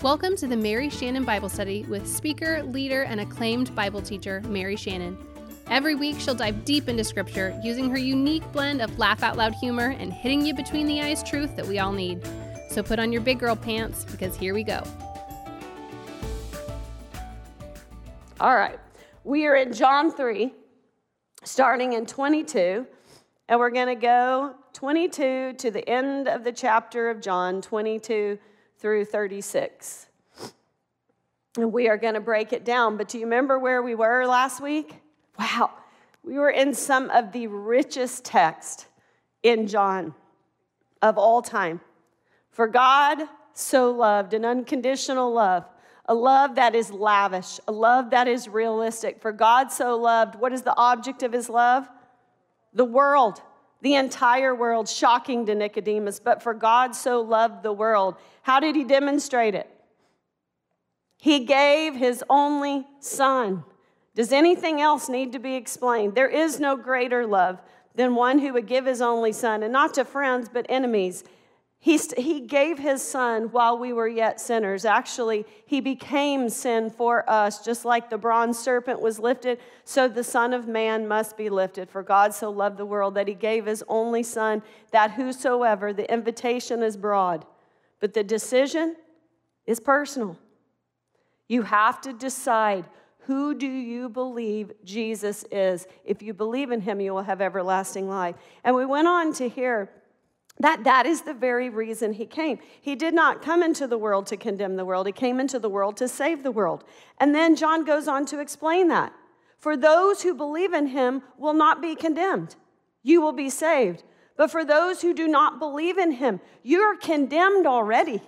Welcome to the Mary Shannon Bible Study with speaker, leader, and acclaimed Bible teacher, Mary Shannon. Every week, she'll dive deep into Scripture using her unique blend of laugh out loud humor and hitting you between the eyes truth that we all need. So put on your big girl pants because here we go. All right. We are in John 3, starting in 22, and we're going to go 22 to the end of the chapter of John, 22 through 36. And we are going to break it down. But do you remember where we were last week? Wow. We were in some of the richest text in John of all time. For God so loved an unconditional love, a love that is lavish, a love that is realistic. For God so loved, what is the object of his love? The world the entire world, shocking to Nicodemus. But for God so loved the world, how did he demonstrate it? He gave his only son. Does anything else need to be explained? There is no greater love than one who would give his only son, and not to friends, but enemies. He, he gave his son while we were yet sinners. Actually, he became sin for us, just like the bronze serpent was lifted, so the Son of Man must be lifted. For God so loved the world that he gave his only son, that whosoever, the invitation is broad, but the decision is personal. You have to decide who do you believe Jesus is? If you believe in him, you will have everlasting life. And we went on to hear that that is the very reason he came. He did not come into the world to condemn the world. He came into the world to save the world. And then John goes on to explain that. For those who believe in him will not be condemned. You will be saved. But for those who do not believe in him, you're condemned already.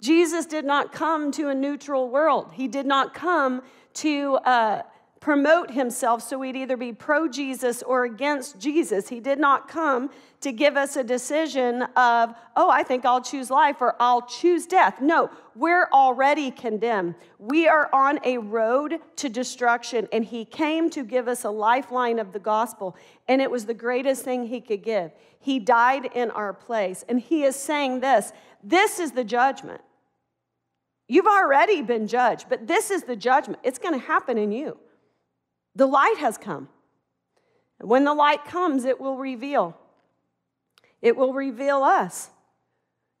Jesus did not come to a neutral world. He did not come to uh, promote himself so we'd either be pro Jesus or against Jesus. He did not come to give us a decision of, oh, I think I'll choose life or I'll choose death. No, we're already condemned. We are on a road to destruction, and he came to give us a lifeline of the gospel, and it was the greatest thing he could give. He died in our place, and he is saying this this is the judgment. You've already been judged, but this is the judgment. It's going to happen in you. The light has come. When the light comes, it will reveal. It will reveal us.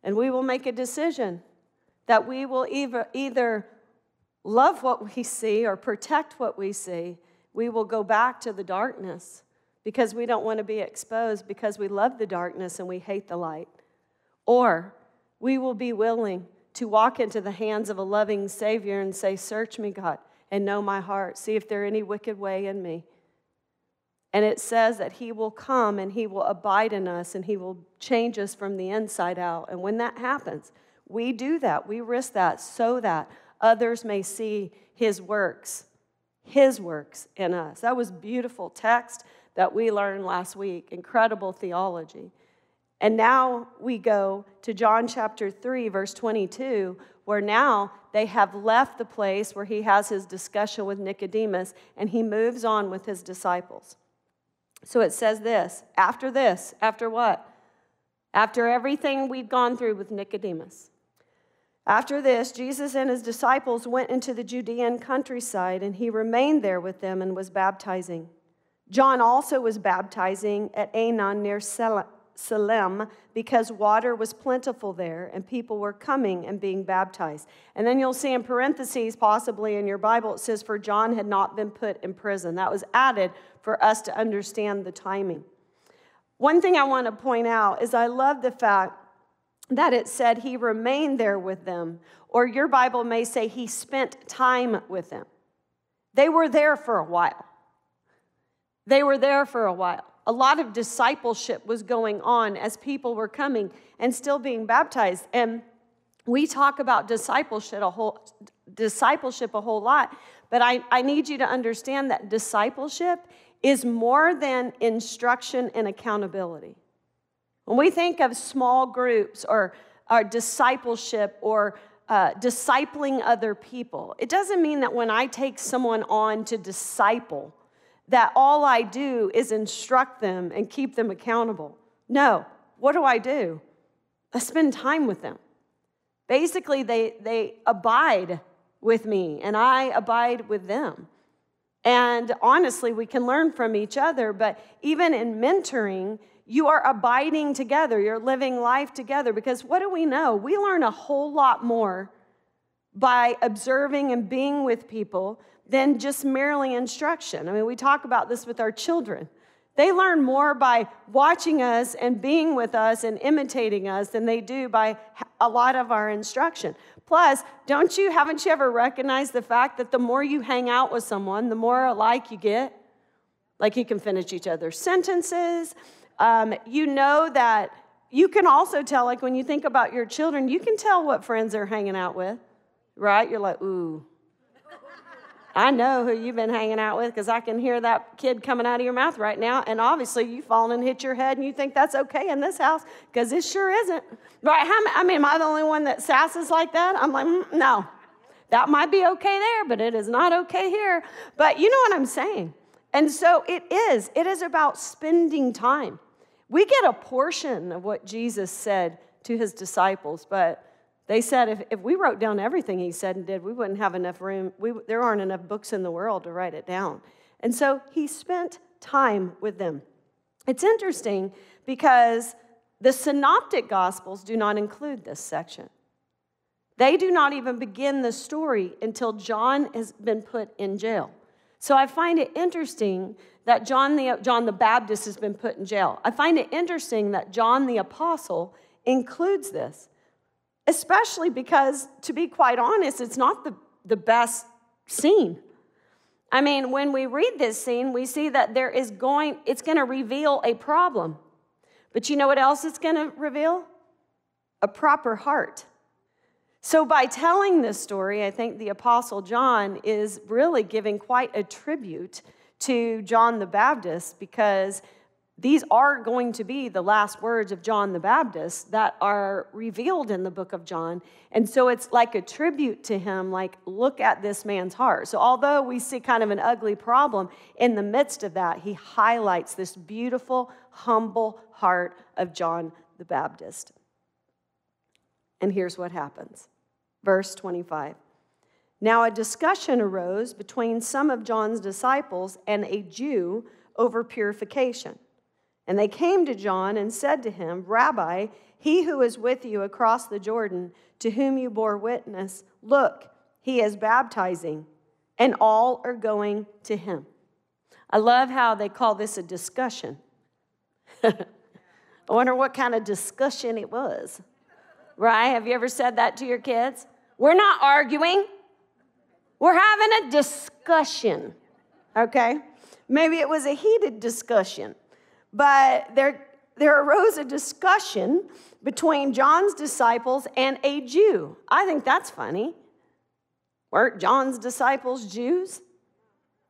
And we will make a decision that we will either, either love what we see or protect what we see. We will go back to the darkness because we don't want to be exposed because we love the darkness and we hate the light. Or we will be willing to walk into the hands of a loving Savior and say, Search me, God and know my heart. See if there any wicked way in me. And it says that He will come and He will abide in us and He will change us from the inside out. And when that happens, we do that. We risk that so that others may see His works, His works in us. That was beautiful text that we learned last week. Incredible theology. And now we go to John chapter 3, verse 22, where now they have left the place where he has his discussion with Nicodemus and he moves on with his disciples. So it says this after this, after what? After everything we've gone through with Nicodemus. After this, Jesus and his disciples went into the Judean countryside and he remained there with them and was baptizing. John also was baptizing at Aenon near Selah Salem because water was plentiful there and people were coming and being baptized. And then you'll see in parentheses, possibly in your Bible, it says, For John had not been put in prison. That was added for us to understand the timing. One thing I want to point out is I love the fact that it said he remained there with them, or your Bible may say he spent time with them. They were there for a while. They were there for a while a lot of discipleship was going on as people were coming and still being baptized. And we talk about discipleship a whole discipleship a whole lot, but I, I need you to understand that discipleship is more than instruction and accountability. When we think of small groups or, or discipleship or uh, discipling other people, it doesn't mean that when I take someone on to disciple, that all I do is instruct them and keep them accountable. No, what do I do? I spend time with them. Basically, they, they abide with me and I abide with them. And honestly, we can learn from each other, but even in mentoring, you are abiding together. You're living life together because what do we know? We learn a whole lot more by observing and being with people than just merely instruction. I mean, we talk about this with our children. They learn more by watching us and being with us and imitating us than they do by a lot of our instruction. Plus, don't you, haven't you ever recognized the fact that the more you hang out with someone, the more alike you get? Like you can finish each other's sentences. Um, you know that you can also tell, like when you think about your children, you can tell what friends they're hanging out with, right? You're like, ooh, I know who you've been hanging out with because I can hear that kid coming out of your mouth right now. And obviously, you've fallen and hit your head and you think that's okay in this house because it sure isn't. Right? How, I mean, am I the only one that sasses like that? I'm like, mm, no. That might be okay there, but it is not okay here. But you know what I'm saying. And so it is. It is about spending time. We get a portion of what Jesus said to his disciples, but they said if, if we wrote down everything he said and did, we wouldn't have enough room. We, there aren't enough books in the world to write it down. And so he spent time with them. It's interesting because the synoptic gospels do not include this section. They do not even begin the story until John has been put in jail. So I find it interesting that John the, John the Baptist has been put in jail. I find it interesting that John the Apostle includes this especially because, to be quite honest, it's not the, the best scene. I mean, when we read this scene, we see that there is going, it's going to reveal a problem. But you know what else it's going to reveal? A proper heart. So, by telling this story, I think the Apostle John is really giving quite a tribute to John the Baptist because these are going to be the last words of John the Baptist that are revealed in the book of John. And so it's like a tribute to him, like, look at this man's heart. So, although we see kind of an ugly problem, in the midst of that, he highlights this beautiful, humble heart of John the Baptist. And here's what happens verse 25. Now, a discussion arose between some of John's disciples and a Jew over purification. And they came to John and said to him, Rabbi, he who is with you across the Jordan, to whom you bore witness, look, he is baptizing, and all are going to him. I love how they call this a discussion. I wonder what kind of discussion it was. Right? Have you ever said that to your kids? We're not arguing, we're having a discussion. Okay? Maybe it was a heated discussion. But there, there arose a discussion between John's disciples and a Jew. I think that's funny. Weren't John's disciples Jews?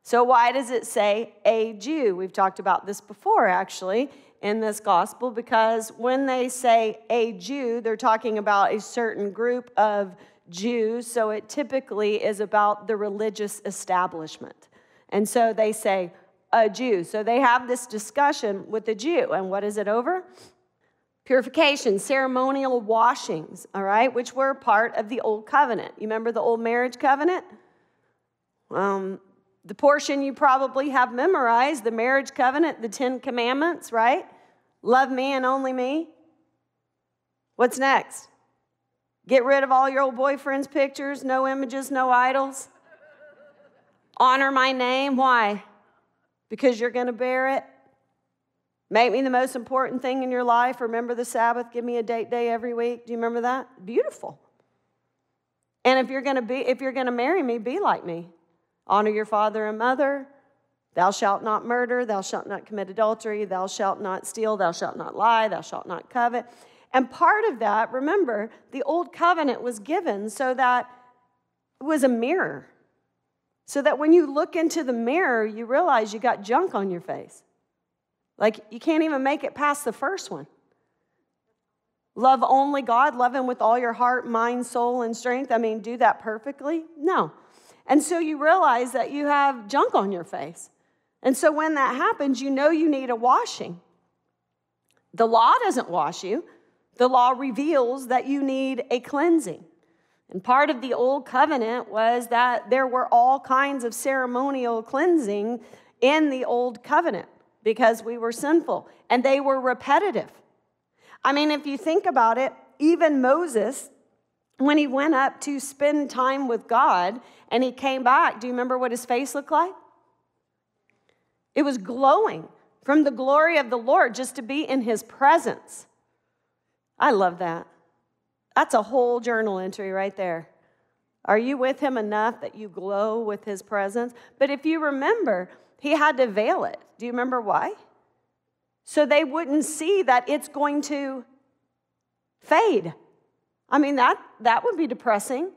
So, why does it say a Jew? We've talked about this before, actually, in this gospel, because when they say a Jew, they're talking about a certain group of Jews. So, it typically is about the religious establishment. And so they say a Jew. So they have this discussion with the Jew. And what is it over? Purification, ceremonial washings, all right, which were part of the old covenant. You remember the old marriage covenant? Um, the portion you probably have memorized, the marriage covenant, the Ten Commandments, right? Love me and only me. What's next? Get rid of all your old boyfriend's pictures, no images, no idols. Honor my name. Why? Because you're going to bear it. Make me the most important thing in your life. Remember the Sabbath. Give me a date day every week. Do you remember that? Beautiful. And if you're going to be if you're going to marry me, be like me. Honor your father and mother. Thou shalt not murder, thou shalt not commit adultery, thou shalt not steal, thou shalt not lie, thou shalt not covet. And part of that, remember, the old covenant was given so that it was a mirror. So that when you look into the mirror, you realize you got junk on your face. Like you can't even make it past the first one. Love only God, love Him with all your heart, mind, soul, and strength. I mean, do that perfectly? No. And so you realize that you have junk on your face. And so when that happens, you know you need a washing. The law doesn't wash you, The law reveals that you need a cleansing. And part of the old covenant was that there were all kinds of ceremonial cleansing in the old covenant because we were sinful and they were repetitive. I mean, if you think about it, even Moses, when he went up to spend time with God and he came back, do you remember what his face looked like? It was glowing from the glory of the Lord just to be in his presence. I love that. That's a whole journal entry right there. Are you with him enough that you glow with his presence? But if you remember, he had to veil it. Do you remember why? So they wouldn't see that it's going to fade. I mean, that, that would be depressing.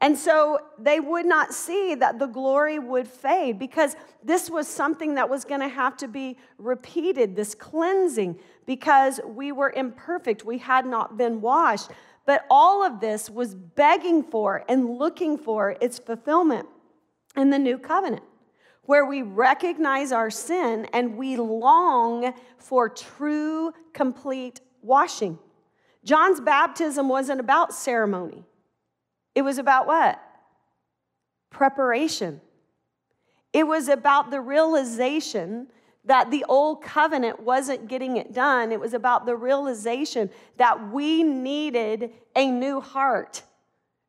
And so they would not see that the glory would fade because this was something that was going to have to be repeated, this cleansing, because we were imperfect. We had not been washed. But all of this was begging for and looking for its fulfillment in the new covenant, where we recognize our sin and we long for true, complete washing. John's baptism wasn't about ceremony, it was about what? Preparation. It was about the realization that the old covenant wasn't getting it done. It was about the realization that we needed a new heart.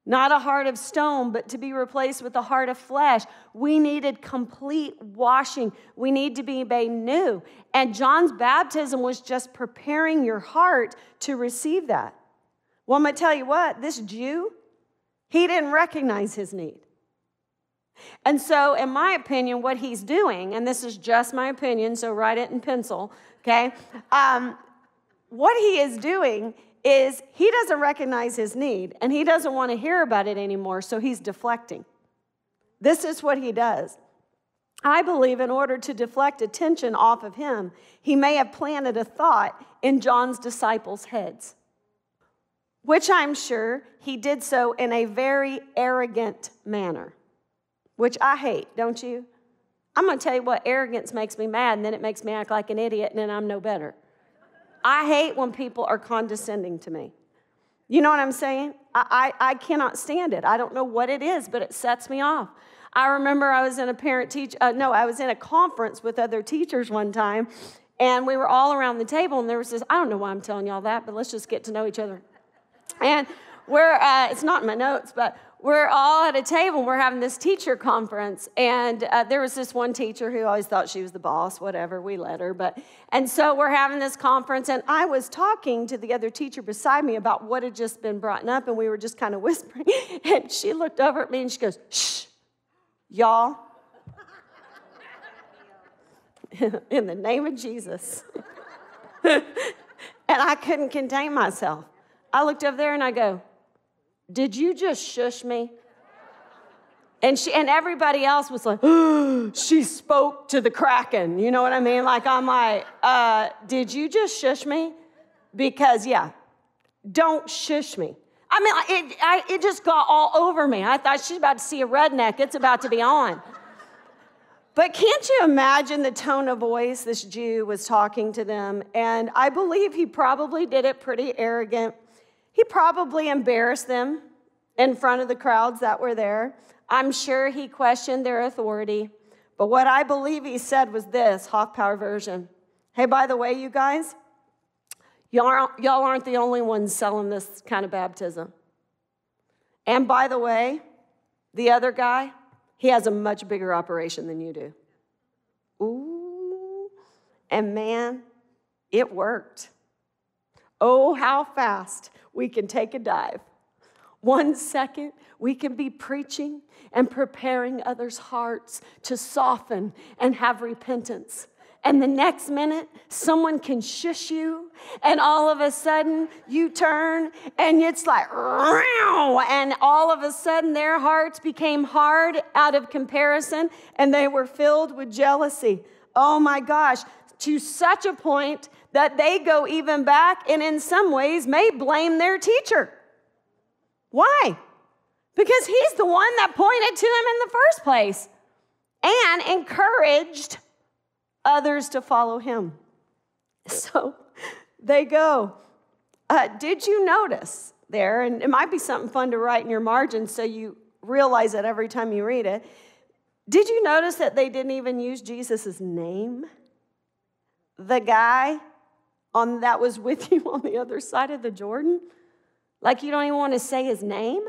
Not a heart of stone, but to be replaced with a heart of flesh. We needed complete washing. We need to be made new. And John's baptism was just preparing your heart to receive that. Well, I'm to tell you what, this Jew, he didn't recognize his need. And so, in my opinion, what he's doing, and this is just my opinion, so write it in pencil, okay? Um, what he is doing is he doesn't recognize his need and he doesn't want to hear about it anymore, so he's deflecting. This is what he does. I believe in order to deflect attention off of him, he may have planted a thought in John's disciples' heads, which I'm sure he did so in a very arrogant manner which I hate, don't you? I'm going to tell you what arrogance makes me mad, and then it makes me act like an idiot, and then I'm no better. I hate when people are condescending to me. You know what I'm saying? I, I, I cannot stand it. I don't know what it is, but it sets me off. I remember I was in a parent teach, uh, no, I was in a conference with other teachers one time, and we were all around the table, and there was this, I don't know why I'm telling y'all that, but let's just get to know each other. And we're, uh, it's not in my notes, but we're all at a table we're having this teacher conference. And uh, there was this one teacher who always thought she was the boss whatever we let her. But and so we're having this conference and i was talking to the other teacher beside me about what had just been brought up and we were just kind of whispering. And she looked over at me and she goes shh y'all. In the name of jesus. And i couldn't contain myself i looked over there and i go did you just shush me? And she and everybody else was like, oh, she spoke to the kraken. You know what I mean? Like I'm like, uh, did you just shush me? Because yeah, don't shush me. I mean, it, I, it just got all over me. I thought she's about to see a redneck. It's about to be on. But can't you imagine the tone of voice this Jew was talking to them? And I believe he probably did it pretty arrogant he probably embarrassed them in front of the crowds that were there. I'm sure he questioned their authority. But what I believe he said was this Hawk Power version. Hey, by the way, you guys, y'all aren't the only ones selling this kind of baptism. And by the way, the other guy, he has a much bigger operation than you do. Ooh, and man, it worked. Oh, how fast we can take a dive. One second, we can be preaching and preparing others' hearts to soften and have repentance. And the next minute, someone can shush you, and all of a sudden, you turn and it's like, and all of a sudden, their hearts became hard out of comparison and they were filled with jealousy. Oh my gosh, to such a point that they go even back and, in some ways, may blame their teacher. Why? Because he's the one that pointed to them in the first place and encouraged others to follow him. So they go Uh, did you notice there, and it might be something fun to write in your margin so you realize it every time you read it. Did you notice that they didn't even use Jesus' name? The guy on that was with you on the other side of the Jordan? Like you don't even want to say his name?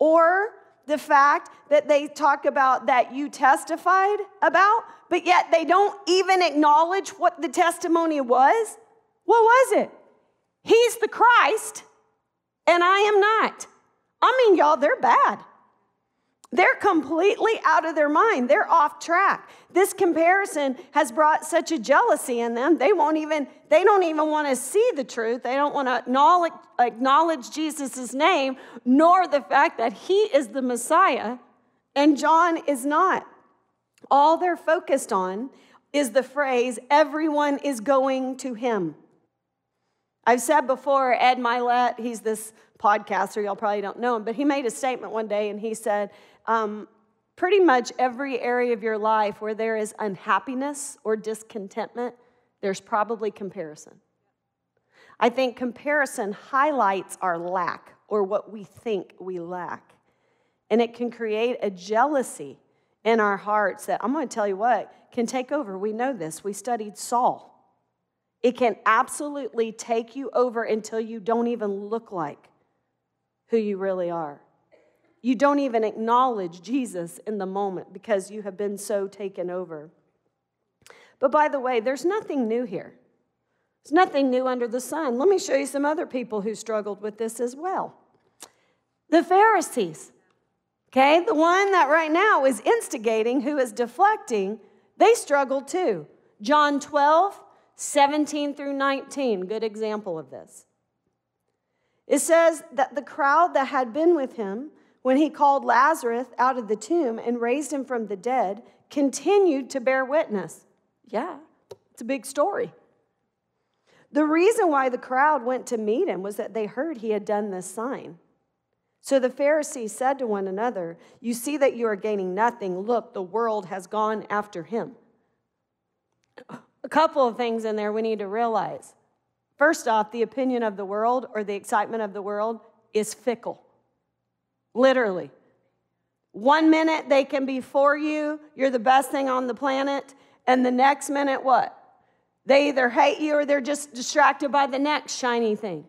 Or the fact that they talk about that you testified about, but yet they don't even acknowledge what the testimony was? What was it? He's the Christ, and I am not. I mean, y'all, they're bad. They're completely out of their mind. They're off track. This comparison has brought such a jealousy in them. They won't even, they don't even want to see the truth. They don't want to acknowledge, acknowledge Jesus' name, nor the fact that he is the Messiah and John is not. All they're focused on is the phrase, everyone is going to him. I've said before, Ed Mylett, he's this podcaster, y'all probably don't know him, but he made a statement one day and he said, um, pretty much every area of your life where there is unhappiness or discontentment, there's probably comparison. I think comparison highlights our lack or what we think we lack. And it can create a jealousy in our hearts that I'm going to tell you what can take over. We know this. We studied Saul. It can absolutely take you over until you don't even look like who you really are. You don't even acknowledge Jesus in the moment because you have been so taken over. But by the way, there's nothing new here. There's nothing new under the sun. Let me show you some other people who struggled with this as well. The Pharisees, okay, the one that right now is instigating, who is deflecting, they struggled too. John 12, 17 through 19, good example of this. It says that the crowd that had been with him when he called Lazarus out of the tomb and raised him from the dead continued to bear witness. Yeah, it's a big story. The reason why the crowd went to meet him was that they heard he had done this sign. So the Pharisees said to one another, You see that you are gaining nothing. Look, the world has gone after him. A couple of things in there we need to realize. First off, the opinion of the world or the excitement of the world is fickle. Literally. One minute they can be for you, you're the best thing on the planet, and the next minute, what? They either hate you or they're just distracted by the next shiny thing.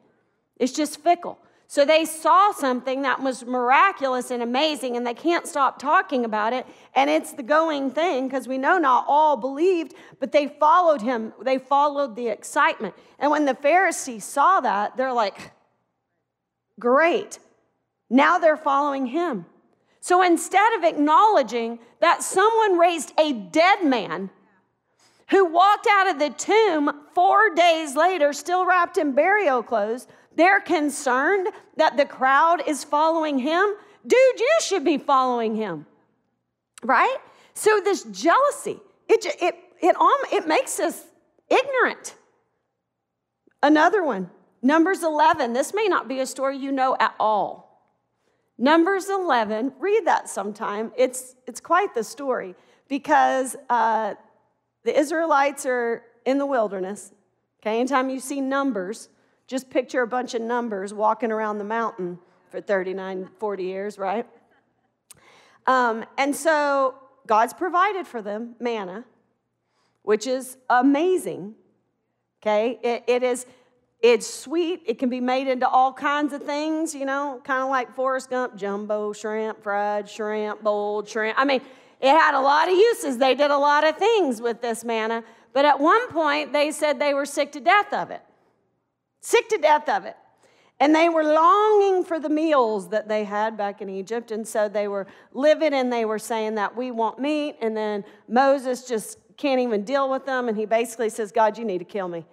It's just fickle. So they saw something that was miraculous and amazing, and they can't stop talking about it. And it's the going thing because we know not all believed, but they followed him. They followed the excitement. And when the Pharisees saw that, they're like, great. Now they're following him. So instead of acknowledging that someone raised a dead man who walked out of the tomb four days later, still wrapped in burial clothes, they're concerned that the crowd is following him. Dude, you should be following him, right? So this jealousy, it, it, it, it makes us ignorant. Another one, Numbers 11. This may not be a story you know at all. Numbers 11, read that sometime. It's, it's quite the story because uh, the Israelites are in the wilderness. Okay, anytime you see numbers, just picture a bunch of numbers walking around the mountain for 39, 40 years, right? Um, and so God's provided for them manna, which is amazing. Okay, it, it is. It's sweet. It can be made into all kinds of things, you know, kind of like Forrest Gump, jumbo shrimp, fried shrimp, boiled shrimp. I mean, it had a lot of uses. They did a lot of things with this manna. But at one point, they said they were sick to death of it sick to death of it. And they were longing for the meals that they had back in Egypt. And so they were living and they were saying that we want meat. And then Moses just can't even deal with them. And he basically says, God, you need to kill me.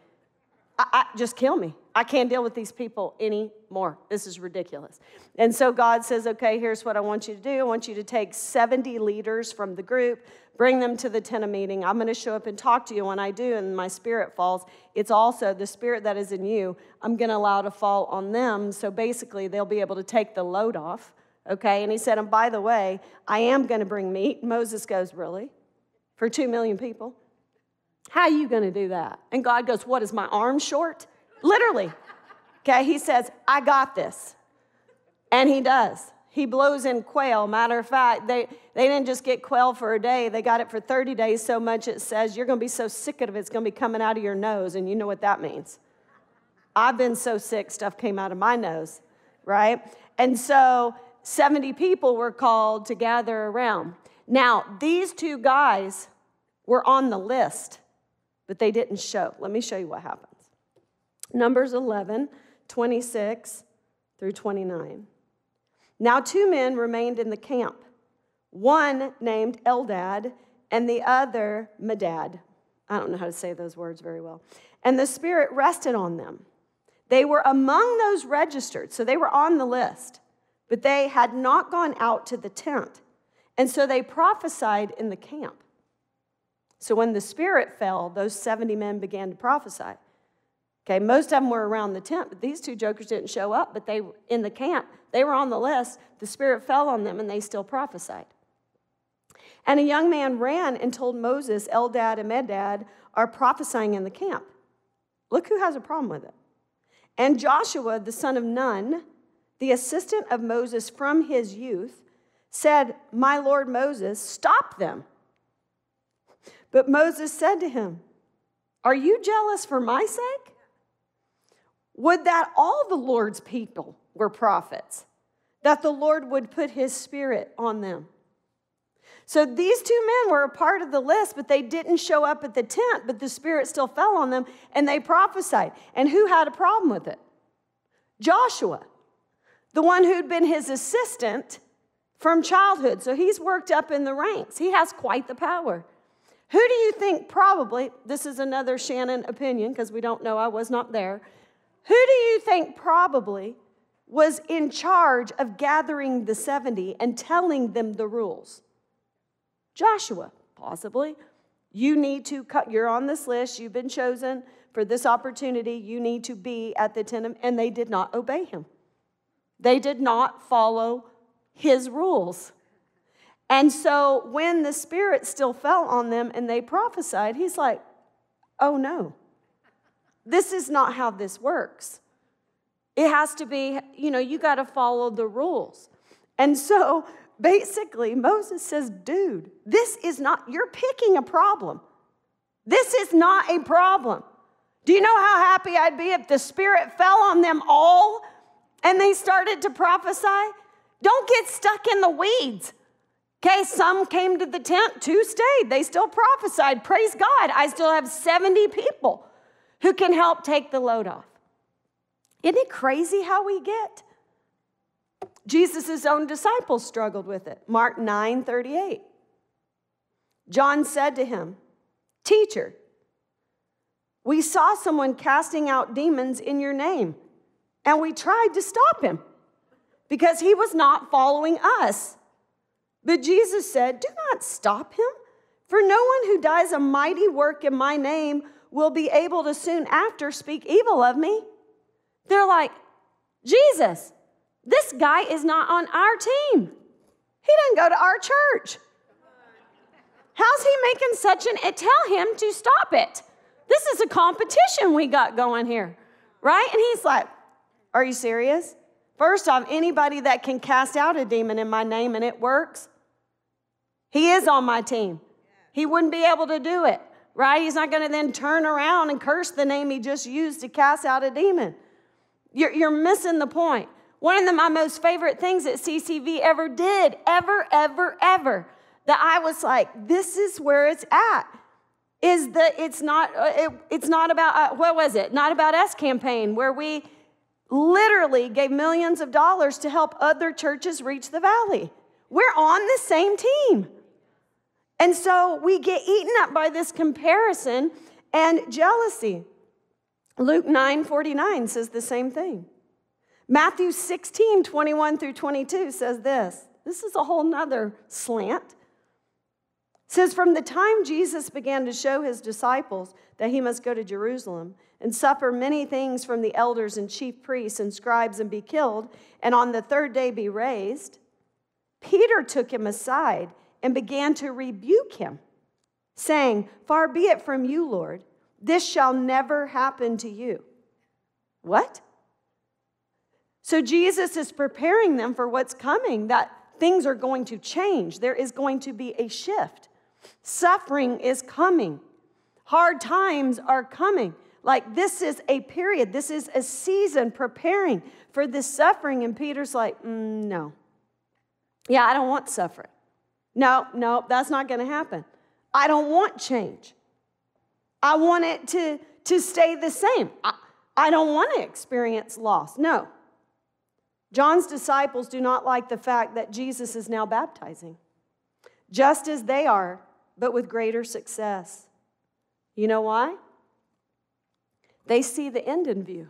I, I, just kill me. I can't deal with these people anymore. This is ridiculous. And so God says, okay, here's what I want you to do. I want you to take 70 leaders from the group, bring them to the tent of meeting. I'm going to show up and talk to you. When I do, and my spirit falls, it's also the spirit that is in you, I'm going to allow to fall on them. So basically, they'll be able to take the load off. Okay. And he said, and by the way, I am going to bring meat. Moses goes, really? For two million people? How are you going to do that? And God goes, What is my arm short? Literally. Okay, he says, I got this. And he does. He blows in quail. Matter of fact, they, they didn't just get quail for a day, they got it for 30 days so much it says you're going to be so sick of it, it's going to be coming out of your nose. And you know what that means. I've been so sick, stuff came out of my nose, right? And so 70 people were called to gather around. Now, these two guys were on the list, but they didn't show. Let me show you what happens. Numbers 11, 26 through 29. Now, two men remained in the camp, one named Eldad and the other Medad. I don't know how to say those words very well. And the Spirit rested on them. They were among those registered, so they were on the list, but they had not gone out to the tent. And so they prophesied in the camp. So when the Spirit fell, those 70 men began to prophesy. Okay, most of them were around the tent, but these two jokers didn't show up, but they were in the camp. They were on the list. The Spirit fell on them and they still prophesied. And a young man ran and told Moses, Eldad and Medad are prophesying in the camp. Look who has a problem with it. And Joshua, the son of Nun, the assistant of Moses from his youth, said, My Lord Moses, stop them. But Moses said to him, Are you jealous for my sake? Would that all the Lord's people were prophets, that the Lord would put his spirit on them. So these two men were a part of the list, but they didn't show up at the tent, but the spirit still fell on them and they prophesied. And who had a problem with it? Joshua, the one who'd been his assistant from childhood. So he's worked up in the ranks. He has quite the power. Who do you think probably, this is another Shannon opinion because we don't know, I was not there. Who do you think probably was in charge of gathering the 70 and telling them the rules? Joshua, possibly. You need to cut, you're on this list, you've been chosen for this opportunity, you need to be at the tent, and they did not obey him. They did not follow his rules. And so when the Spirit still fell on them and they prophesied, he's like, oh no. This is not how this works. It has to be, you know, you got to follow the rules. And so basically, Moses says, dude, this is not, you're picking a problem. This is not a problem. Do you know how happy I'd be if the Spirit fell on them all and they started to prophesy? Don't get stuck in the weeds. Okay, some came to the tent, two stayed. They still prophesied. Praise God. I still have 70 people who can help take the load off. Isn't it crazy how we get? Jesus' own disciples struggled with it. Mark 9 38. John said to him, Teacher, we saw someone casting out demons in your name, and we tried to stop him because he was not following us. But Jesus said, Do not stop him, for no one who does a mighty work in my name will be able to soon after speak evil of me. They're like, Jesus, this guy is not on our team. He didn't go to our church. How's he making such an tell him to stop it? This is a competition we got going here, right? And he's like, Are you serious? First off, anybody that can cast out a demon in my name and it works, he is on my team. He wouldn't be able to do it right? He's not going to then turn around and curse the name he just used to cast out a demon. You're, you're missing the point. One of the, my most favorite things that CCV ever did, ever, ever, ever, that I was like, this is where it's at. Is that it's not uh, it, it's not about uh, what was it? Not about us campaign where we literally gave millions of dollars to help other churches reach the valley. We're on the same team. And so we get eaten up by this comparison and jealousy. Luke 9 49 says the same thing. Matthew 16 21 through 22 says this. This is a whole nother slant. It says, From the time Jesus began to show his disciples that he must go to Jerusalem and suffer many things from the elders and chief priests and scribes and be killed, and on the third day be raised, Peter took him aside and began to rebuke him, saying, Far be it from you, Lord, this shall never happen to you. What? So Jesus is preparing them for what's coming, that things are going to change. There is going to be a shift. Suffering is coming, hard times are coming. Like, this is a period, this is a season preparing for this suffering. And Peter's like, mm, no. Yeah, I don't want suffering. No, no, that's not going to happen. I don't want change. I want it to, to stay the same. I, I don't want to experience loss. No. John's disciples do not like the fact that Jesus is now baptizing, just as they are, but with greater success. You know why? They see the end in view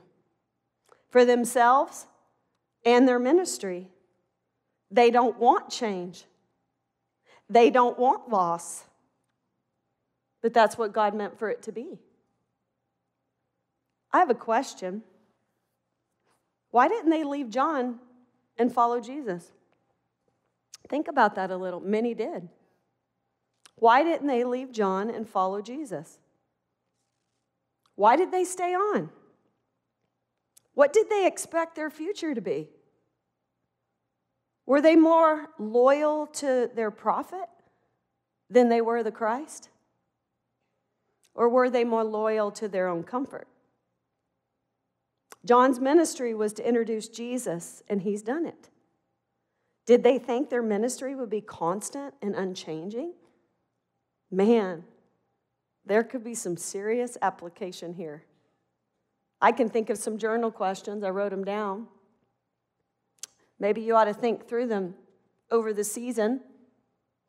for themselves and their ministry. They don't want change, they don't want loss. But that's what God meant for it to be. I have a question. Why didn't they leave John and follow Jesus? Think about that a little. Many did. Why didn't they leave John and follow Jesus? Why did they stay on? What did they expect their future to be? Were they more loyal to their prophet than they were the Christ? Or were they more loyal to their own comfort? John's ministry was to introduce Jesus, and he's done it. Did they think their ministry would be constant and unchanging? Man, there could be some serious application here. I can think of some journal questions, I wrote them down. Maybe you ought to think through them over the season,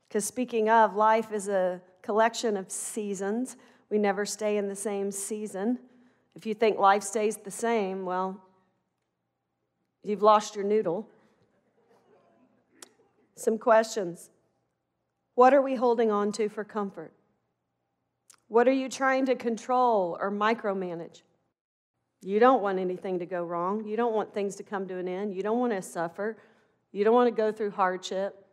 because speaking of, life is a collection of seasons. We never stay in the same season. If you think life stays the same, well, you've lost your noodle. Some questions. What are we holding on to for comfort? What are you trying to control or micromanage? You don't want anything to go wrong. You don't want things to come to an end. You don't want to suffer. You don't want to go through hardship.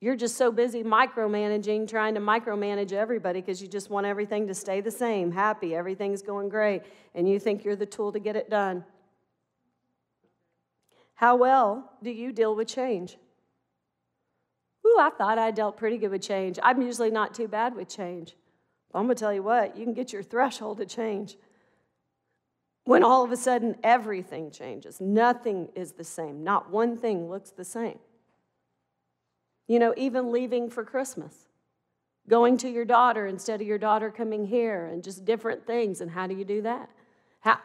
You're just so busy micromanaging, trying to micromanage everybody because you just want everything to stay the same, happy, everything's going great, and you think you're the tool to get it done. How well do you deal with change? Ooh, I thought I dealt pretty good with change. I'm usually not too bad with change. I'm going to tell you what, you can get your threshold to change. When all of a sudden everything changes, nothing is the same, not one thing looks the same. You know, even leaving for Christmas, going to your daughter instead of your daughter coming here, and just different things. And how do you do that? How,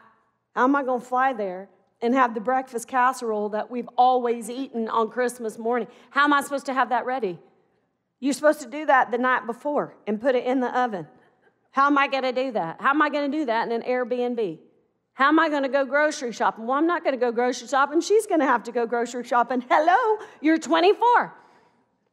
how am I going to fly there and have the breakfast casserole that we've always eaten on Christmas morning? How am I supposed to have that ready? You're supposed to do that the night before and put it in the oven. How am I going to do that? How am I going to do that in an Airbnb? How am I going to go grocery shopping? Well, I'm not going to go grocery shopping. She's going to have to go grocery shopping. Hello, you're 24.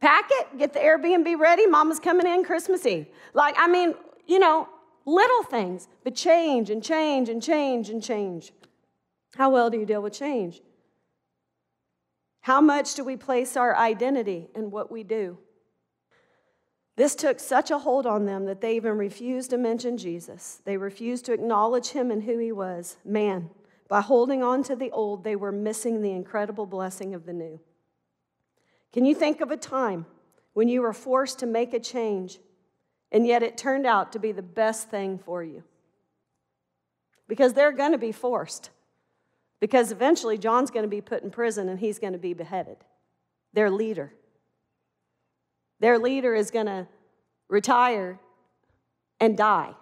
Pack it, get the Airbnb ready. Mama's coming in Christmas Eve. Like, I mean, you know, little things, but change and change and change and change. How well do you deal with change? How much do we place our identity in what we do? This took such a hold on them that they even refused to mention Jesus. They refused to acknowledge him and who he was. Man, by holding on to the old, they were missing the incredible blessing of the new. Can you think of a time when you were forced to make a change and yet it turned out to be the best thing for you? Because they're going to be forced. Because eventually John's going to be put in prison and he's going to be beheaded. Their leader. Their leader is going to retire and die.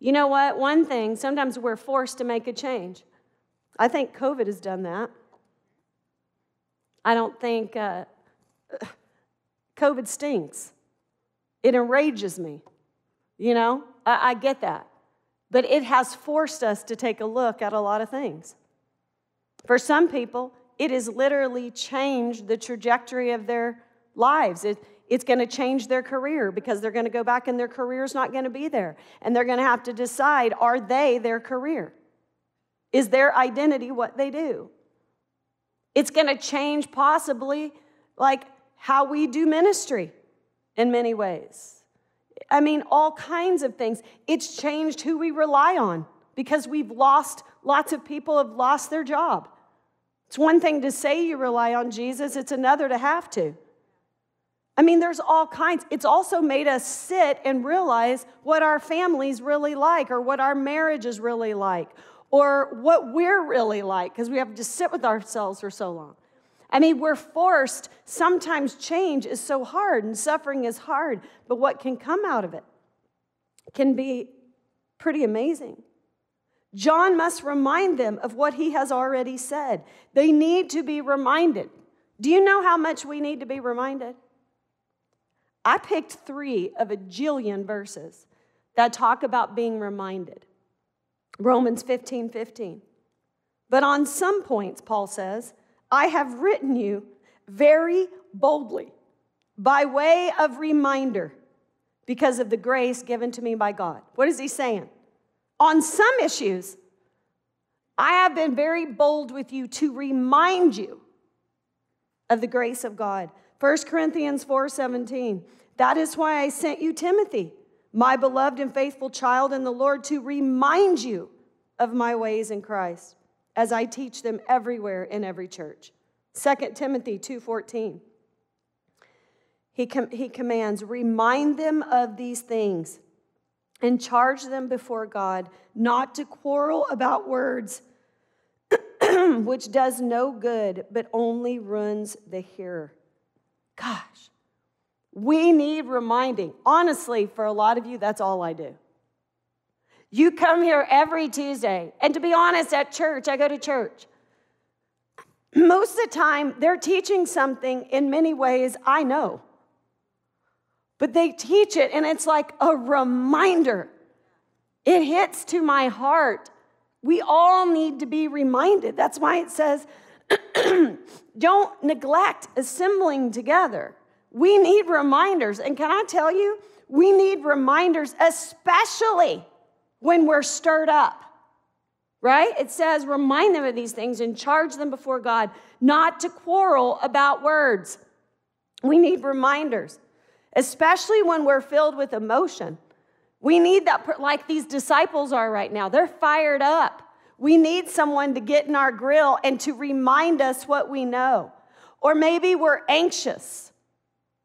You know what? One thing, sometimes we're forced to make a change. I think COVID has done that. I don't think uh, COVID stinks. It enrages me. You know, I, I get that. But it has forced us to take a look at a lot of things. For some people, it has literally changed the trajectory of their lives. It, it's going to change their career because they're going to go back and their career's not going to be there. And they're going to have to decide are they their career? Is their identity what they do? It's going to change possibly like how we do ministry in many ways. I mean, all kinds of things. It's changed who we rely on. because we've lost, lots of people have lost their job. It's one thing to say you rely on Jesus, it's another to have to. I mean, there's all kinds. It's also made us sit and realize what our families really like, or what our marriage is really like, or what we're really like, because we have to sit with ourselves for so long. I mean, we're forced, sometimes change is so hard and suffering is hard, but what can come out of it can be pretty amazing. John must remind them of what he has already said. They need to be reminded. Do you know how much we need to be reminded? I picked three of a jillion verses that talk about being reminded. Romans 15 15. But on some points, Paul says, I have written you very boldly by way of reminder because of the grace given to me by God. What is he saying? On some issues, I have been very bold with you to remind you of the grace of God. 1 Corinthians 4:17. That is why I sent you Timothy, my beloved and faithful child in the Lord, to remind you of my ways in Christ, as I teach them everywhere in every church. 2 Timothy 2:14. He, com- he commands, remind them of these things and charge them before God not to quarrel about words, which does no good, but only ruins the hearer. Gosh, we need reminding. Honestly, for a lot of you, that's all I do. You come here every Tuesday, and to be honest, at church, I go to church. Most of the time, they're teaching something in many ways I know. But they teach it, and it's like a reminder. It hits to my heart. We all need to be reminded. That's why it says, don't neglect assembling together. We need reminders. And can I tell you, we need reminders, especially when we're stirred up, right? It says, remind them of these things and charge them before God, not to quarrel about words. We need reminders especially when we're filled with emotion. We need that, like these disciples are right now. They're fired up. We need someone to get in our grill and to remind us what we know. Or maybe we're anxious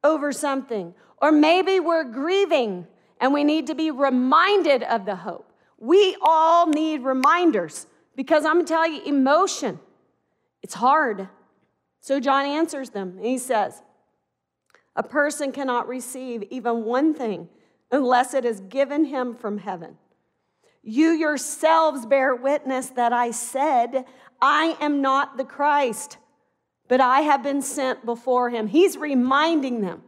over something. Or maybe we're grieving and we need to be reminded of the hope. We all need reminders because I'm gonna tell you, emotion, it's hard. So John answers them and he says, a person cannot receive even one thing unless it is given him from heaven. You yourselves bear witness that I said, I am not the Christ, but I have been sent before him. He's reminding them.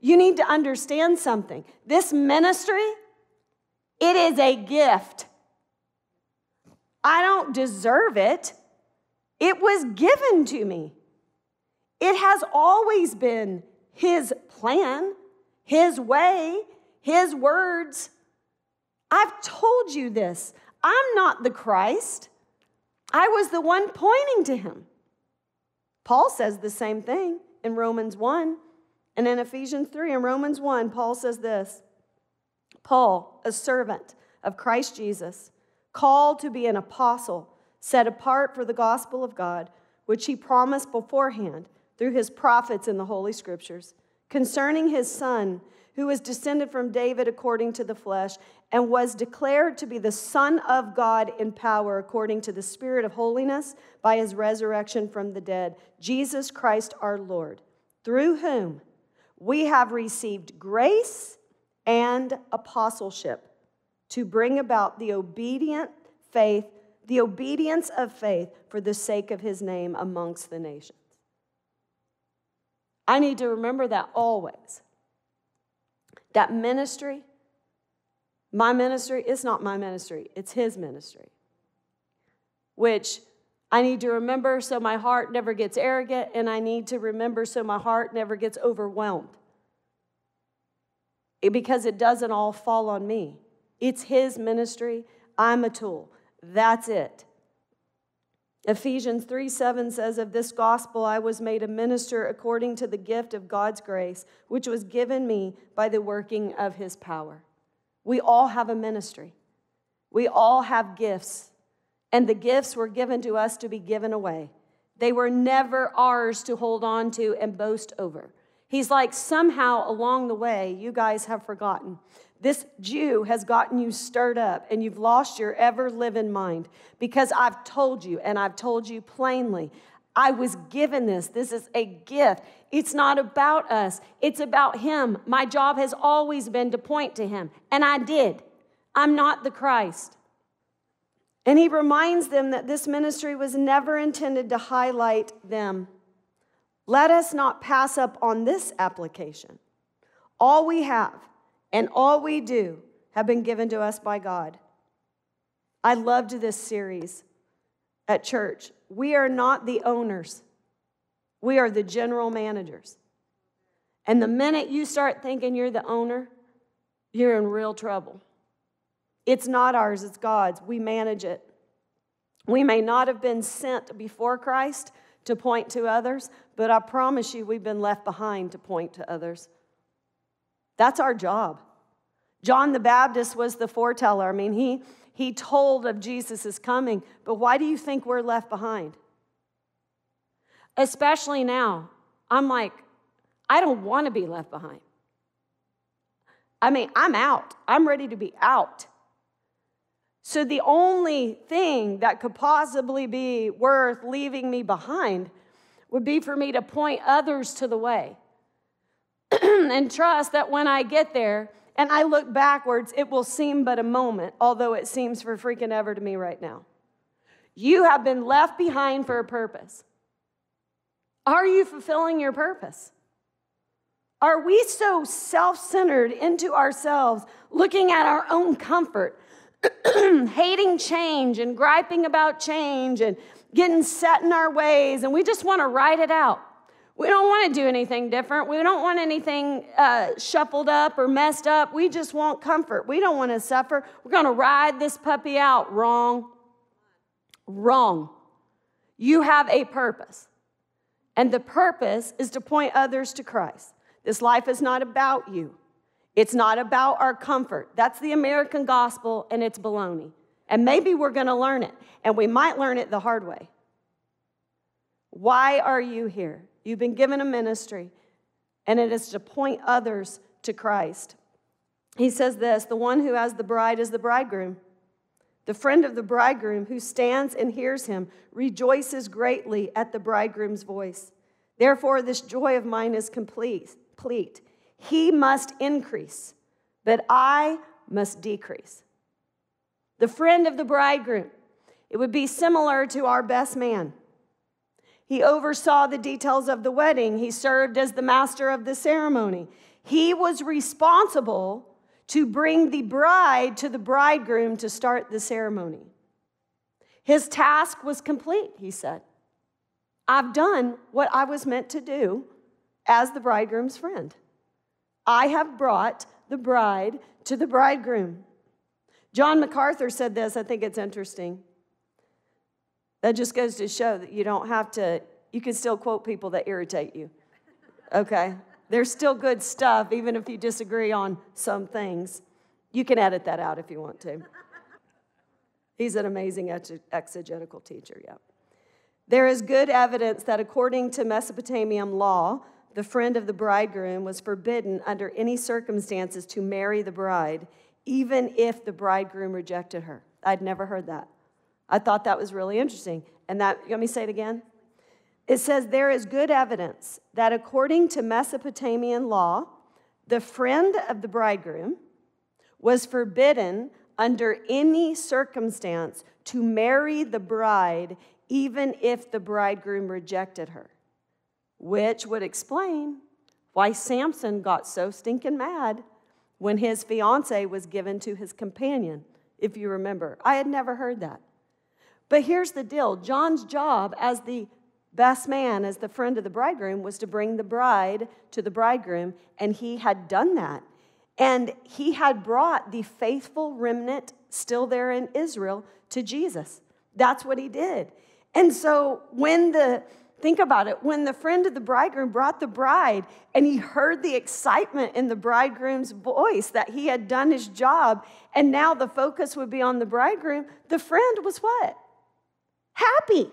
You need to understand something. This ministry, it is a gift. I don't deserve it. It was given to me. It has always been his plan, His way, His words. I've told you this. I'm not the Christ. I was the one pointing to Him. Paul says the same thing in Romans 1 and in Ephesians 3. In Romans 1, Paul says this Paul, a servant of Christ Jesus, called to be an apostle, set apart for the gospel of God, which he promised beforehand through his prophets in the Holy Scriptures concerning his son, who was descended from David according to the flesh, and was declared to be the Son of God in power according to the Spirit of holiness by his resurrection from the dead, Jesus Christ our Lord, through whom we have received grace and apostleship to bring about the obedient faith, the obedience of faith for the sake of his name amongst the nations. I need to remember that always. That ministry, my ministry, it's not my ministry, it's his ministry. Which I need to remember so my heart never gets arrogant, and I need to remember so my heart never gets overwhelmed. Because it doesn't all fall on me. It's his ministry, I'm a tool. That's it. Ephesians 3 7 says, Of this gospel I was made a minister according to the gift of God's grace, which was given me by the working of his power. We all have a ministry. We all have gifts, and the gifts were given to us to be given away. They were never ours to hold on to and boast over. He's like, somehow along the way, you guys have forgotten. This Jew has gotten you stirred up, and you've lost your ever living mind because I've told you, and I've told you plainly. I was given this. This is a gift. It's not about us, it's about Him. My job has always been to point to Him, and I did. I'm not the Christ. And he reminds them that this ministry was never intended to highlight them. Let us not pass up on this application. All we have and all we do have been given to us by God. I loved this series at church. We are not the owners, we are the general managers. And the minute you start thinking you're the owner, you're in real trouble. It's not ours, it's God's. We manage it. We may not have been sent before Christ to point to others, but I promise you, we've been left behind to point to others. That's our job. John the Baptist was the foreteller. I mean, he, he told of Jesus' coming, but why do you think we're left behind? Especially now. I'm like, I don't want to be left behind. I mean, I'm out. I'm ready to be out. So the only thing that could possibly be worth leaving me behind would be for me to point others to the way and trust that when I get there and I look backwards, it will seem but a moment, although it seems for freaking ever to me right now. You have been left behind for a purpose. Are you fulfilling your purpose? Are we so self centered into ourselves, looking at our own comfort, hating change and griping about change and getting set in our ways, and we just want to write it out. We don't want to do anything different. We don't want anything uh, shuffled up or messed up. We just want comfort. We don't want to suffer. We're going to ride this puppy out. Wrong. Wrong. You have a purpose, and the purpose is to point others to Christ. This life is not about you. It's not about our comfort. That's the American gospel, and it's baloney. And maybe we're going to learn it, and we might learn it the hard way. Why are you here? You've been given a ministry, and it is to point others to Christ. He says this the one who has the bride is the bridegroom. The friend of the bridegroom who stands and hears him rejoices greatly at the bridegroom's voice. Therefore, this joy of mine is complete. He must increase, but I must decrease. The friend of the bridegroom, it would be similar to our best man. He oversaw the details of the wedding, he served as the master of the ceremony. He was responsible to bring the bride to the bridegroom to start the ceremony. His task was complete, he said. I've done what I was meant to do as the bridegroom's friend. I have brought the bride to the bridegroom. John MacArthur said this, I think it's interesting. That just goes to show that you don't have to, you can still quote people that irritate you. Okay? There's still good stuff, even if you disagree on some things. You can edit that out if you want to. He's an amazing exegetical teacher, yeah. There is good evidence that according to Mesopotamian law, the friend of the bridegroom was forbidden under any circumstances to marry the bride, even if the bridegroom rejected her. I'd never heard that. I thought that was really interesting. And that, want me say it again? It says, There is good evidence that according to Mesopotamian law, the friend of the bridegroom was forbidden under any circumstance to marry the bride, even if the bridegroom rejected her which would explain why Samson got so stinking mad when his fiance was given to his companion, if you remember. I had never heard that. But here's the deal John's job as the best man, as the friend of the bridegroom, was to bring the bride to the bridegroom, and he had done that. And he had brought the faithful remnant still there in Israel to Jesus. That's what he did. And so when the Think about it. When the friend of the bridegroom brought the bride and he heard the excitement in the bridegroom's voice that he had done his job and now the focus would be on the bridegroom, the friend was what? Happy.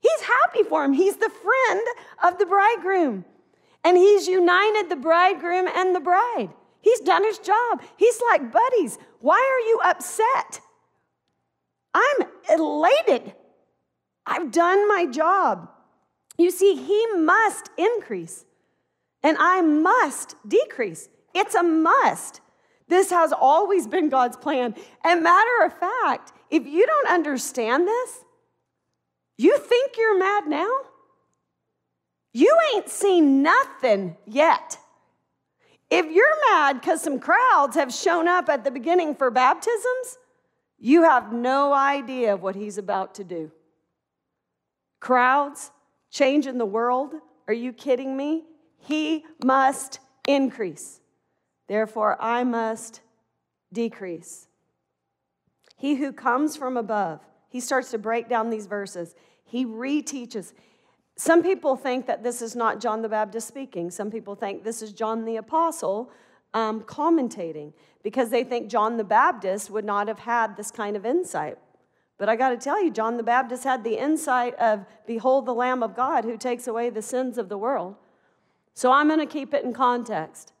He's happy for him. He's the friend of the bridegroom. And he's united the bridegroom and the bride. He's done his job. He's like, buddies, why are you upset? I'm elated. I've done my job. You see, he must increase and I must decrease. It's a must. This has always been God's plan. And matter of fact, if you don't understand this, you think you're mad now? You ain't seen nothing yet. If you're mad because some crowds have shown up at the beginning for baptisms, you have no idea what he's about to do. Crowds, change in the world? Are you kidding me? He must increase. Therefore, I must decrease. He who comes from above, he starts to break down these verses. He reteaches. Some people think that this is not John the Baptist speaking. Some people think this is John the Apostle um, commentating because they think John the Baptist would not have had this kind of insight. But I got to tell you, John the Baptist had the insight of, Behold the Lamb of God who takes away the sins of the world. So I'm going to keep it in context.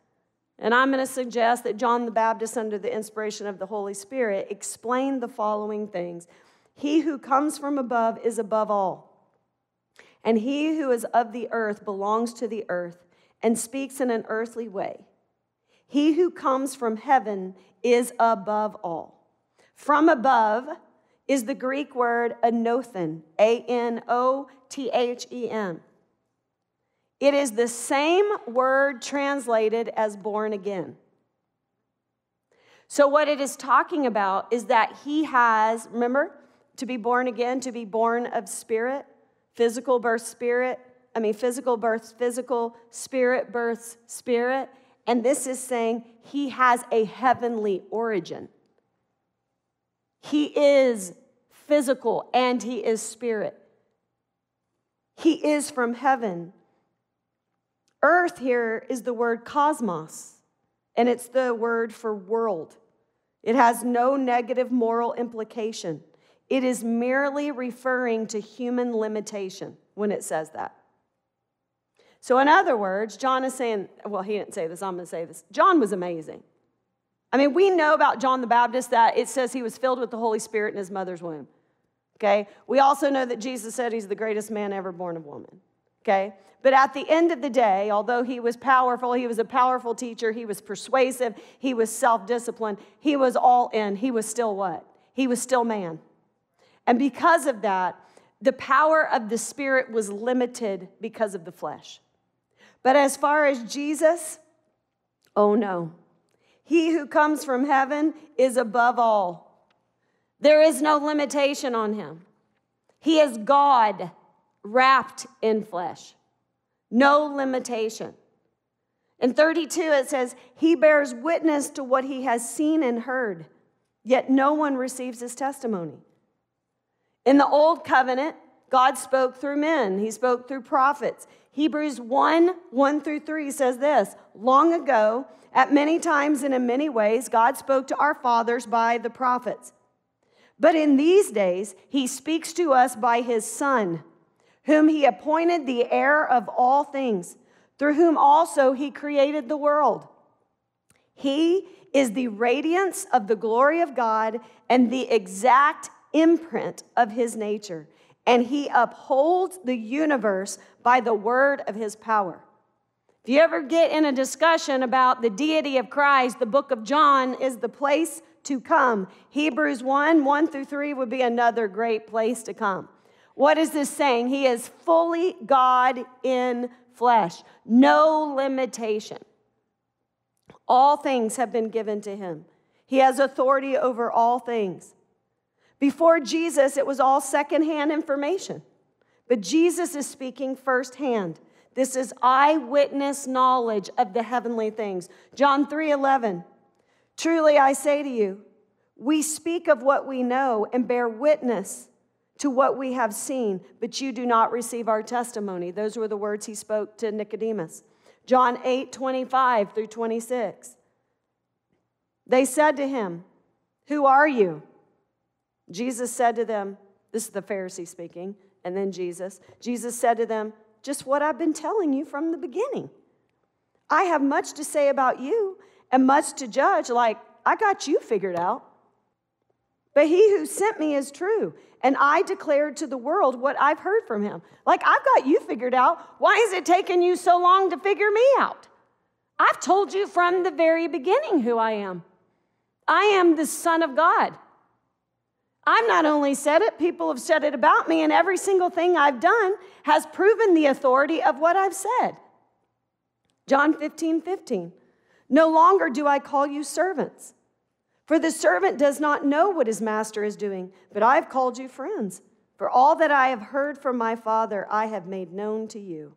And I'm going to suggest that John the Baptist, under the inspiration of the Holy Spirit, explained the following things He who comes from above is above all, and he who is of the earth belongs to the earth and speaks in an earthly way. He who comes from heaven is above all. From above, is the Greek word anothen, A N O T H E N. It is the same word translated as born again. So, what it is talking about is that he has, remember, to be born again, to be born of spirit, physical birth, spirit. I mean, physical birth, physical, spirit births spirit. And this is saying he has a heavenly origin. He is physical and he is spirit. He is from heaven. Earth here is the word cosmos, and it's the word for world. It has no negative moral implication. It is merely referring to human limitation when it says that. So, in other words, John is saying, well, he didn't say this, I'm going to say this. John was amazing. I mean, we know about John the Baptist that it says he was filled with the Holy Spirit in his mother's womb. Okay? We also know that Jesus said he's the greatest man ever born of woman. Okay? But at the end of the day, although he was powerful, he was a powerful teacher, he was persuasive, he was self disciplined, he was all in, he was still what? He was still man. And because of that, the power of the Spirit was limited because of the flesh. But as far as Jesus, oh no. He who comes from heaven is above all. There is no limitation on him. He is God wrapped in flesh. No limitation. In 32, it says, He bears witness to what he has seen and heard, yet no one receives his testimony. In the Old Covenant, God spoke through men, He spoke through prophets. Hebrews 1 1 through 3 says this Long ago, at many times and in many ways, God spoke to our fathers by the prophets. But in these days, he speaks to us by his Son, whom he appointed the heir of all things, through whom also he created the world. He is the radiance of the glory of God and the exact imprint of his nature, and he upholds the universe by the word of his power. If you ever get in a discussion about the deity of Christ, the book of John is the place to come. Hebrews 1 1 through 3 would be another great place to come. What is this saying? He is fully God in flesh, no limitation. All things have been given to him. He has authority over all things. Before Jesus, it was all secondhand information, but Jesus is speaking firsthand. This is eyewitness knowledge of the heavenly things. John 3 11. Truly I say to you, we speak of what we know and bear witness to what we have seen, but you do not receive our testimony. Those were the words he spoke to Nicodemus. John 8, 25 through 26. They said to him, Who are you? Jesus said to them, This is the Pharisee speaking, and then Jesus. Jesus said to them, Just what I've been telling you from the beginning. I have much to say about you and much to judge, like I got you figured out. But he who sent me is true, and I declared to the world what I've heard from him. Like, I've got you figured out. Why is it taking you so long to figure me out? I've told you from the very beginning who I am. I am the Son of God. I've not only said it, people have said it about me, and every single thing I've done has proven the authority of what I've said. John 15, 15. No longer do I call you servants for the servant does not know what his master is doing, but I have called you friends. For all that I have heard from my Father, I have made known to you.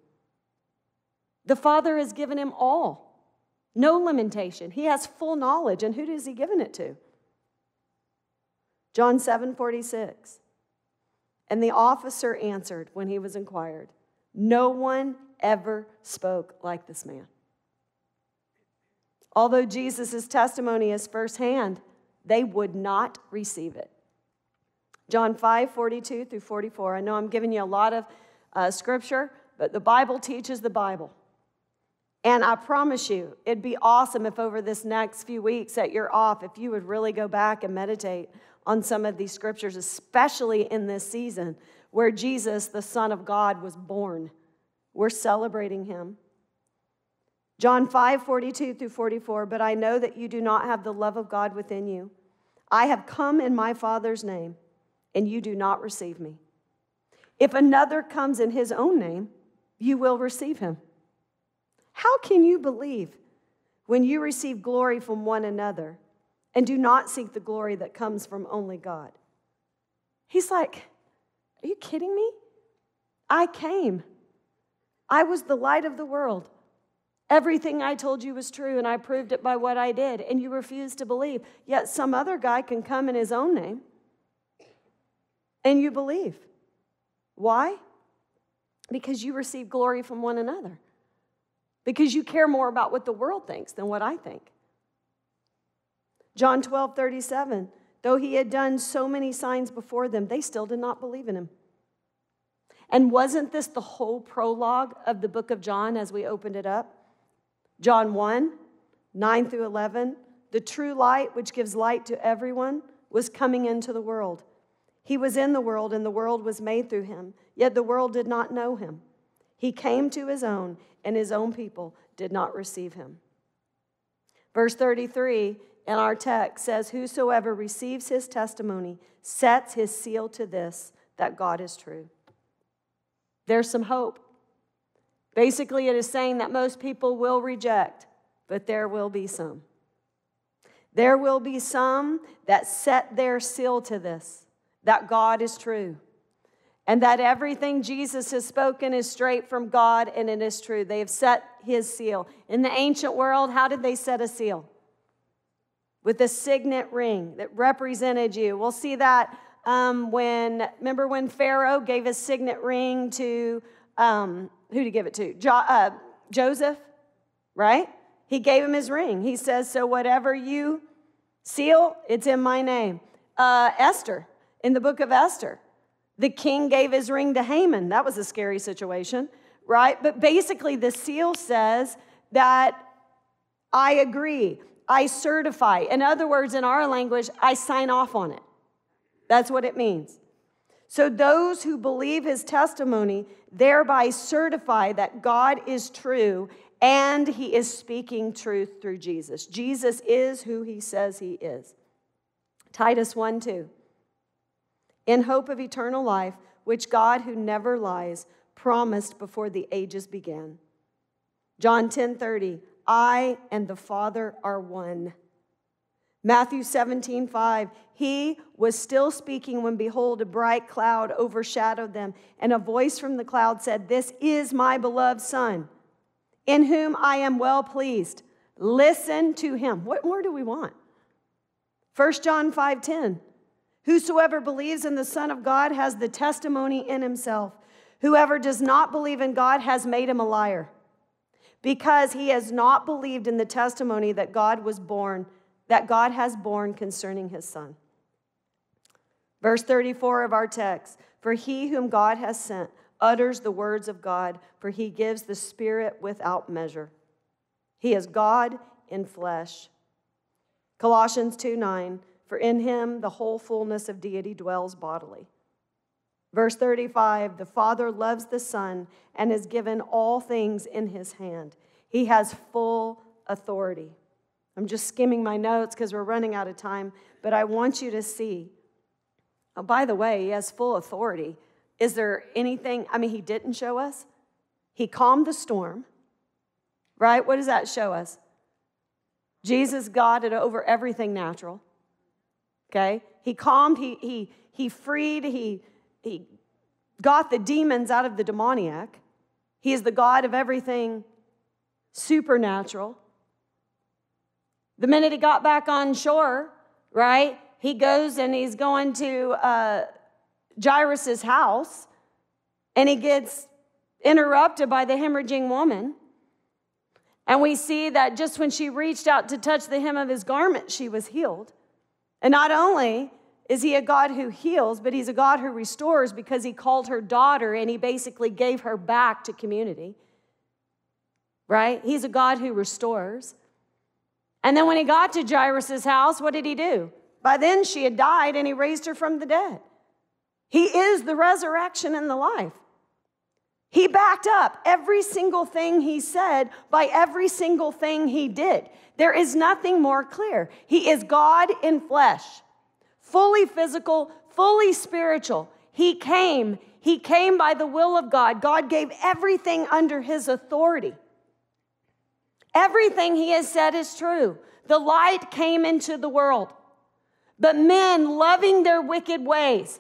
The Father has given him all, no limitation. He has full knowledge. And who has he given it to? John 7 46. And the officer answered when he was inquired, No one ever spoke like this man. Although Jesus' testimony is firsthand, they would not receive it. John 5 42 through 44. I know I'm giving you a lot of uh, scripture, but the Bible teaches the Bible. And I promise you, it'd be awesome if over this next few weeks that you're off, if you would really go back and meditate on some of these scriptures, especially in this season where Jesus, the Son of God, was born. We're celebrating him. John 5, 42 through 44, but I know that you do not have the love of God within you. I have come in my Father's name, and you do not receive me. If another comes in his own name, you will receive him. How can you believe when you receive glory from one another and do not seek the glory that comes from only God? He's like, Are you kidding me? I came. I was the light of the world. Everything I told you was true, and I proved it by what I did, and you refused to believe. Yet some other guy can come in his own name, and you believe. Why? Because you receive glory from one another. Because you care more about what the world thinks than what I think. John 12, 37. Though he had done so many signs before them, they still did not believe in him. And wasn't this the whole prologue of the book of John as we opened it up? John 1 9 through 11. The true light, which gives light to everyone, was coming into the world. He was in the world, and the world was made through him, yet the world did not know him. He came to his own, and his own people did not receive him. Verse 33 in our text says, Whosoever receives his testimony sets his seal to this, that God is true. There's some hope. Basically, it is saying that most people will reject, but there will be some. There will be some that set their seal to this, that God is true, and that everything Jesus has spoken is straight from God and it is true. They have set his seal. In the ancient world, how did they set a seal? With a signet ring that represented you. We'll see that um, when, remember when Pharaoh gave a signet ring to um, who did he give it to? Jo- uh, Joseph, right? He gave him his ring. He says, So whatever you seal, it's in my name. Uh, Esther, in the book of Esther, the king gave his ring to Haman. That was a scary situation, right? But basically, the seal says that I agree, I certify. In other words, in our language, I sign off on it. That's what it means. So those who believe his testimony thereby certify that God is true and he is speaking truth through Jesus. Jesus is who he says he is. Titus 1 2. In hope of eternal life, which God, who never lies, promised before the ages began. John 10 30. I and the Father are one. Matthew 17, 5. He was still speaking when, behold, a bright cloud overshadowed them, and a voice from the cloud said, This is my beloved Son, in whom I am well pleased. Listen to him. What more do we want? 1 John 5, 10. Whosoever believes in the Son of God has the testimony in himself. Whoever does not believe in God has made him a liar, because he has not believed in the testimony that God was born, that God has borne concerning his Son. Verse 34 of our text For he whom God has sent utters the words of God, for he gives the Spirit without measure. He is God in flesh. Colossians 2 9 for in him the whole fullness of deity dwells bodily. Verse 35 The Father loves the Son and has given all things in his hand. He has full authority. I'm just skimming my notes because we're running out of time, but I want you to see. Oh, by the way, he has full authority. Is there anything, I mean, he didn't show us? He calmed the storm, right? What does that show us? Jesus got it over everything natural okay? He calmed, he, he, he freed, he, he got the demons out of the demoniac. He is the God of everything supernatural. The minute he got back on shore, right, he goes and he's going to uh, Jairus' house and he gets interrupted by the hemorrhaging woman. And we see that just when she reached out to touch the hem of his garment, she was healed. And not only is he a God who heals, but he's a God who restores because he called her daughter and he basically gave her back to community. Right? He's a God who restores. And then when he got to Jairus' house, what did he do? By then she had died and he raised her from the dead. He is the resurrection and the life. He backed up every single thing he said by every single thing he did. There is nothing more clear. He is God in flesh, fully physical, fully spiritual. He came. He came by the will of God. God gave everything under his authority. Everything he has said is true. The light came into the world, but men, loving their wicked ways,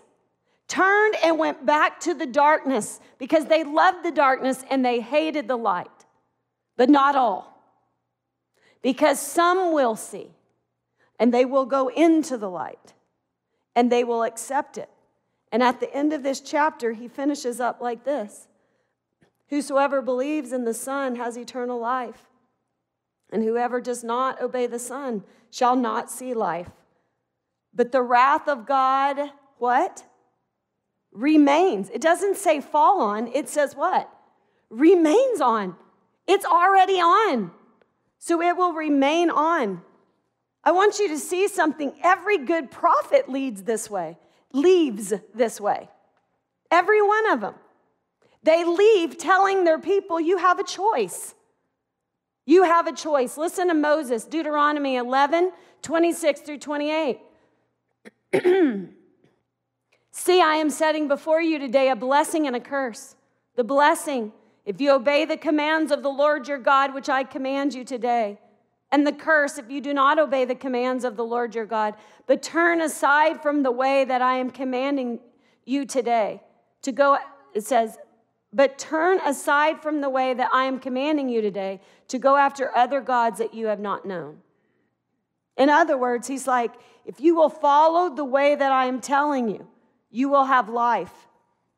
turned and went back to the darkness because they loved the darkness and they hated the light. But not all. Because some will see and they will go into the light and they will accept it. And at the end of this chapter, he finishes up like this Whosoever believes in the Son has eternal life, and whoever does not obey the Son shall not see life. But the wrath of God, what? remains. It doesn't say fall on, it says what? Remains on. It's already on. So it will remain on. I want you to see something. Every good prophet leads this way, leaves this way. Every one of them. They leave telling their people, you have a choice. You have a choice. Listen to Moses, Deuteronomy 11, 26 through 28. See, I am setting before you today a blessing and a curse. The blessing, if you obey the commands of the Lord your God, which I command you today. And the curse, if you do not obey the commands of the Lord your God, but turn aside from the way that I am commanding you today to go, it says, but turn aside from the way that I am commanding you today to go after other gods that you have not known. In other words, he's like, if you will follow the way that I am telling you, you will have life.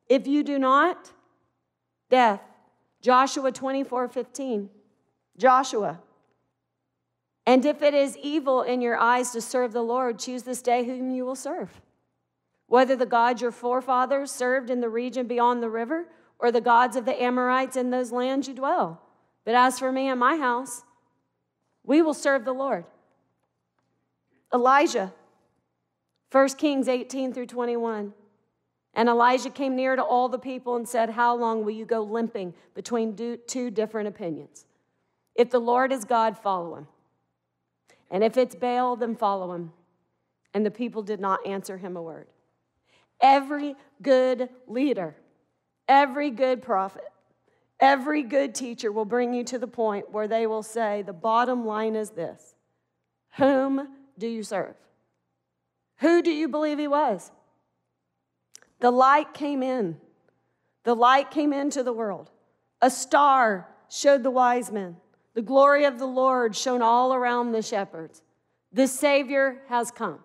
If you do not, death. Joshua 24 15. Joshua. And if it is evil in your eyes to serve the Lord, choose this day whom you will serve. Whether the gods your forefathers served in the region beyond the river, or the gods of the Amorites in those lands you dwell. But as for me and my house, we will serve the Lord. Elijah, 1 Kings 18 through 21. And Elijah came near to all the people and said, How long will you go limping between two different opinions? If the Lord is God, follow him. And if it's Baal, then follow him. And the people did not answer him a word. Every good leader, every good prophet, every good teacher will bring you to the point where they will say, The bottom line is this Whom do you serve? Who do you believe he was? The light came in. The light came into the world. A star showed the wise men. The glory of the Lord shone all around the shepherds. The Savior has come.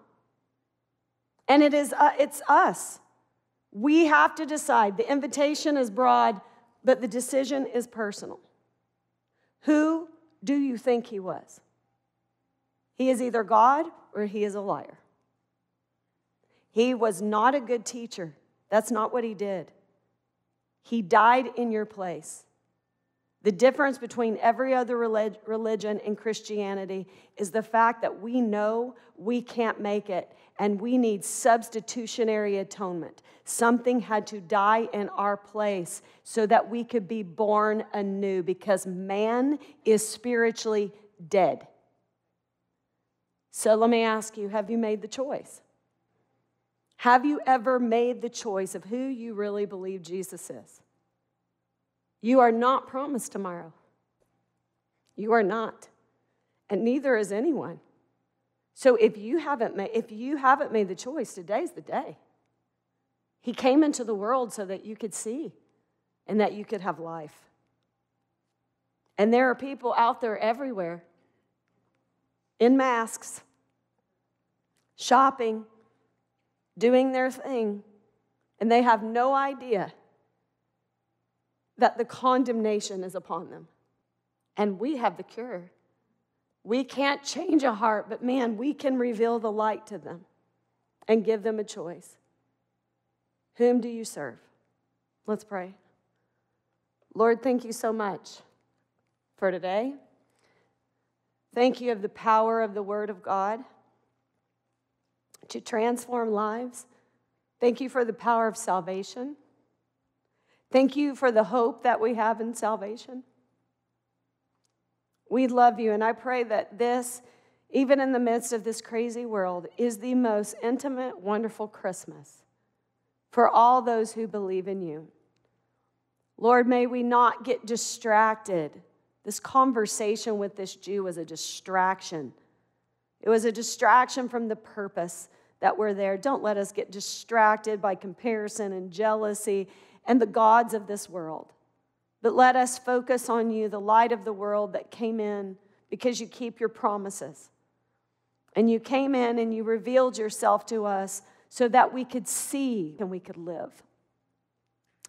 And it is uh, it's us. We have to decide. The invitation is broad, but the decision is personal. Who do you think he was? He is either God or he is a liar. He was not a good teacher. That's not what he did. He died in your place. The difference between every other religion and Christianity is the fact that we know we can't make it and we need substitutionary atonement. Something had to die in our place so that we could be born anew because man is spiritually dead. So let me ask you have you made the choice? Have you ever made the choice of who you really believe Jesus is? You are not promised tomorrow. You are not. And neither is anyone. So if you haven't made, if you haven't made the choice, today's the day. He came into the world so that you could see and that you could have life. And there are people out there everywhere in masks, shopping, doing their thing, and they have no idea that the condemnation is upon them. And we have the cure. We can't change a heart, but man, we can reveal the light to them and give them a choice. Whom do you serve? Let's pray. Lord, thank you so much for today. Thank you of the power of the Word of God to transform lives. Thank you for the power of salvation. Thank you for the hope that we have in salvation. We love you, and I pray that this, even in the midst of this crazy world, is the most intimate, wonderful Christmas for all those who believe in you. Lord, may we not get distracted. This conversation with this Jew was a distraction. It was a distraction from the purpose that we're there. Don't let us get distracted by comparison and jealousy and the gods of this world. But let us focus on you, the light of the world that came in because you keep your promises. And you came in and you revealed yourself to us so that we could see and we could live.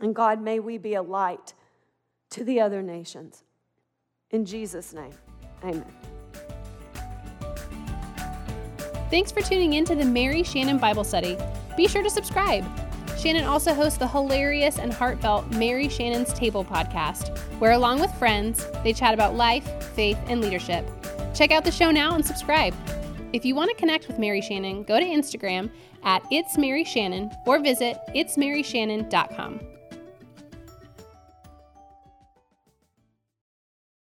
And God, may we be a light to the other nations. In Jesus' name, amen. Thanks for tuning in to the Mary Shannon Bible Study. Be sure to subscribe. Shannon also hosts the hilarious and heartfelt Mary Shannon's Table podcast, where, along with friends, they chat about life, faith, and leadership. Check out the show now and subscribe. If you want to connect with Mary Shannon, go to Instagram at It's Mary Shannon or visit itsmaryshannon.com.